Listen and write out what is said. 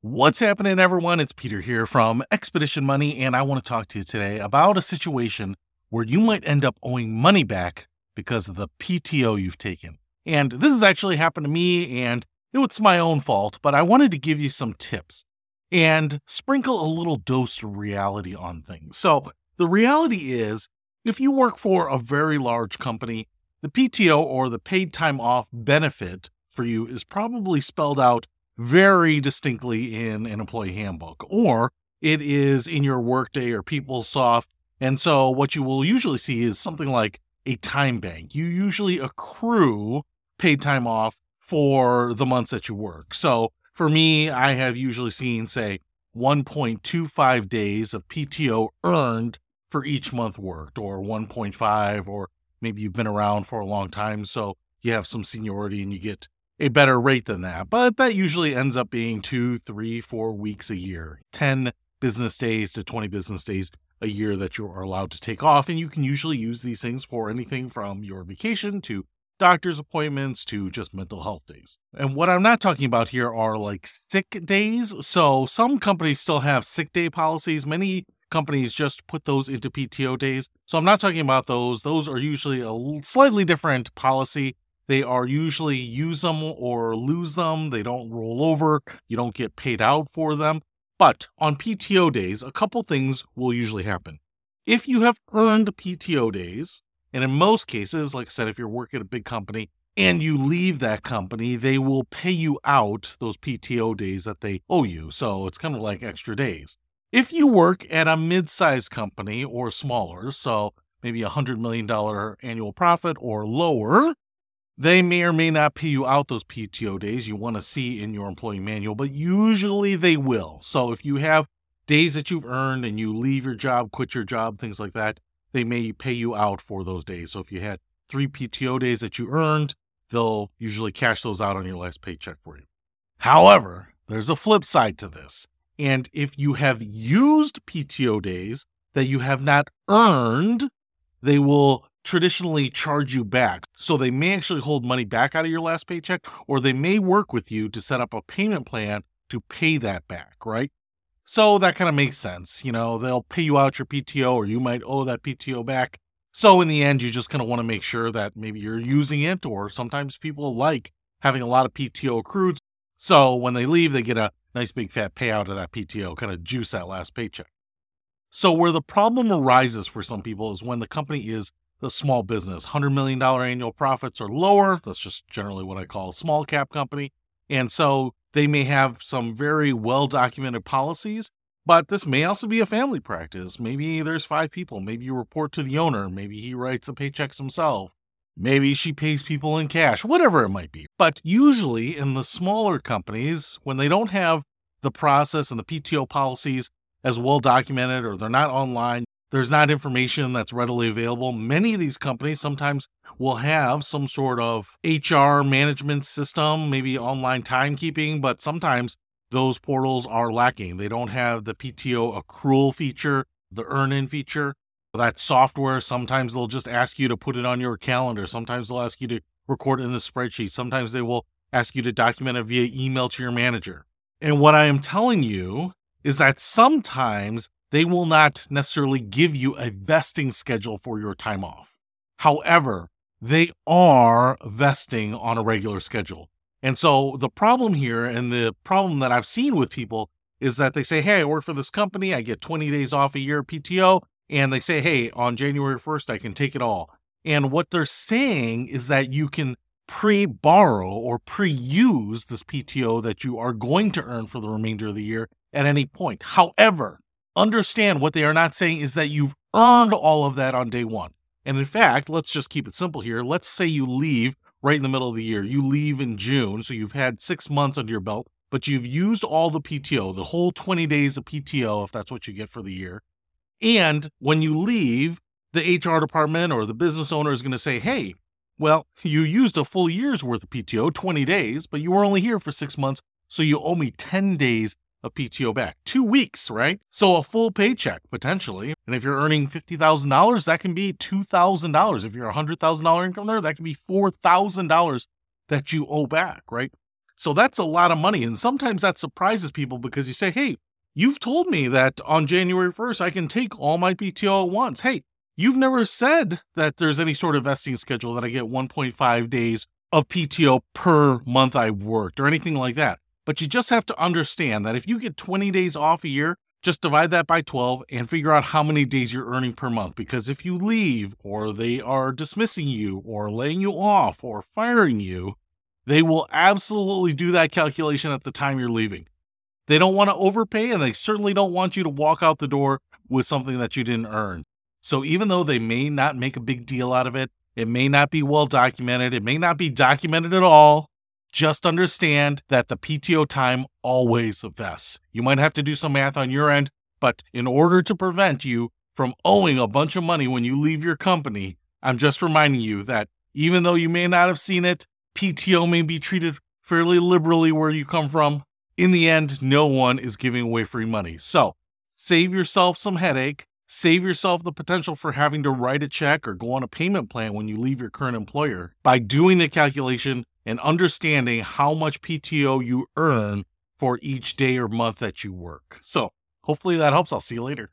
What's happening, everyone? It's Peter here from Expedition Money, and I want to talk to you today about a situation where you might end up owing money back because of the PTO you've taken. And this has actually happened to me, and it's my own fault, but I wanted to give you some tips and sprinkle a little dose of reality on things. So, the reality is if you work for a very large company, the PTO or the paid time off benefit for you is probably spelled out very distinctly in an employee handbook, or it is in your Workday or PeopleSoft. And so what you will usually see is something like a time bank. You usually accrue paid time off for the months that you work. So for me, I have usually seen, say, 1.25 days of PTO earned for each month worked, or 1.5, or maybe you've been around for a long time. So you have some seniority and you get a better rate than that. But that usually ends up being two, three, four weeks a year, 10 business days to 20 business days a year that you're allowed to take off. And you can usually use these things for anything from your vacation to doctor's appointments to just mental health days. And what I'm not talking about here are like sick days. So some companies still have sick day policies. Many companies just put those into PTO days. So I'm not talking about those. Those are usually a slightly different policy. They are usually use them or lose them. They don't roll over. You don't get paid out for them. But on PTO days, a couple things will usually happen. If you have earned PTO days, and in most cases, like I said, if you're working at a big company and you leave that company, they will pay you out those PTO days that they owe you. So it's kind of like extra days. If you work at a mid sized company or smaller, so maybe a $100 million annual profit or lower, they may or may not pay you out those PTO days you want to see in your employee manual, but usually they will. So if you have days that you've earned and you leave your job, quit your job, things like that, they may pay you out for those days. So if you had three PTO days that you earned, they'll usually cash those out on your last paycheck for you. However, there's a flip side to this. And if you have used PTO days that you have not earned, they will traditionally charge you back. So they may actually hold money back out of your last paycheck, or they may work with you to set up a payment plan to pay that back, right? So that kind of makes sense. You know, they'll pay you out your PTO, or you might owe that PTO back. So in the end, you just kind of want to make sure that maybe you're using it, or sometimes people like having a lot of PTO accrued. So when they leave, they get a nice big fat payout of that PTO, kind of juice that last paycheck. So where the problem arises for some people is when the company is the small business. $100 million annual profits or lower. That's just generally what I call a small cap company. And so they may have some very well documented policies, but this may also be a family practice. Maybe there's five people. Maybe you report to the owner. Maybe he writes the paychecks himself. Maybe she pays people in cash, whatever it might be. But usually in the smaller companies, when they don't have the process and the PTO policies as well documented or they're not online, there's not information that's readily available. Many of these companies sometimes will have some sort of HR management system, maybe online timekeeping, but sometimes those portals are lacking. They don't have the PTO accrual feature, the earn in feature. That software, sometimes they'll just ask you to put it on your calendar. Sometimes they'll ask you to record it in a spreadsheet. Sometimes they will ask you to document it via email to your manager. And what I am telling you is that sometimes they will not necessarily give you a vesting schedule for your time off. However, they are vesting on a regular schedule. And so the problem here, and the problem that I've seen with people, is that they say, Hey, I work for this company. I get 20 days off a year PTO. And they say, Hey, on January 1st, I can take it all. And what they're saying is that you can pre borrow or pre use this PTO that you are going to earn for the remainder of the year at any point. However, understand what they are not saying is that you've earned all of that on day one. And in fact, let's just keep it simple here. Let's say you leave right in the middle of the year. You leave in June, so you've had six months under your belt, but you've used all the PTO, the whole 20 days of PTO, if that's what you get for the year. And when you leave, the HR department or the business owner is going to say, hey, well, you used a full year's worth of PTO, 20 days, but you were only here for six months, so you owe me 10 days of PTO back. Two weeks, right? So a full paycheck potentially. And if you're earning $50,000, that can be $2,000. If you're a $100,000 income there, that can be $4,000 that you owe back, right? So that's a lot of money. And sometimes that surprises people because you say, hey, you've told me that on January 1st, I can take all my PTO at once. Hey, you've never said that there's any sort of vesting schedule that I get 1.5 days of PTO per month I've worked or anything like that. But you just have to understand that if you get 20 days off a year, just divide that by 12 and figure out how many days you're earning per month. Because if you leave, or they are dismissing you, or laying you off, or firing you, they will absolutely do that calculation at the time you're leaving. They don't want to overpay, and they certainly don't want you to walk out the door with something that you didn't earn. So even though they may not make a big deal out of it, it may not be well documented, it may not be documented at all, just understand that the PTO time always vests. You might have to do some math on your end, but in order to prevent you from owing a bunch of money when you leave your company, I'm just reminding you that even though you may not have seen it, PTO may be treated fairly liberally where you come from. In the end, no one is giving away free money. So save yourself some headache, save yourself the potential for having to write a check or go on a payment plan when you leave your current employer by doing the calculation and understanding how much PTO you earn for each day or month that you work. So, hopefully that helps. I'll see you later.